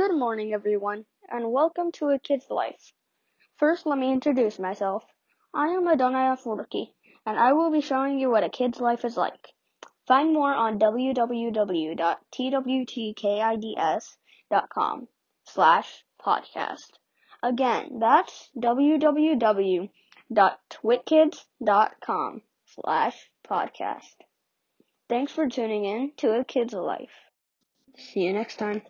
Good morning, everyone, and welcome to A Kid's Life. First, let me introduce myself. I am Adonai Forky, and I will be showing you what a kid's life is like. Find more on www.twtkids.com slash podcast. Again, that's www.twitkids.com slash podcast. Thanks for tuning in to A Kid's Life. See you next time.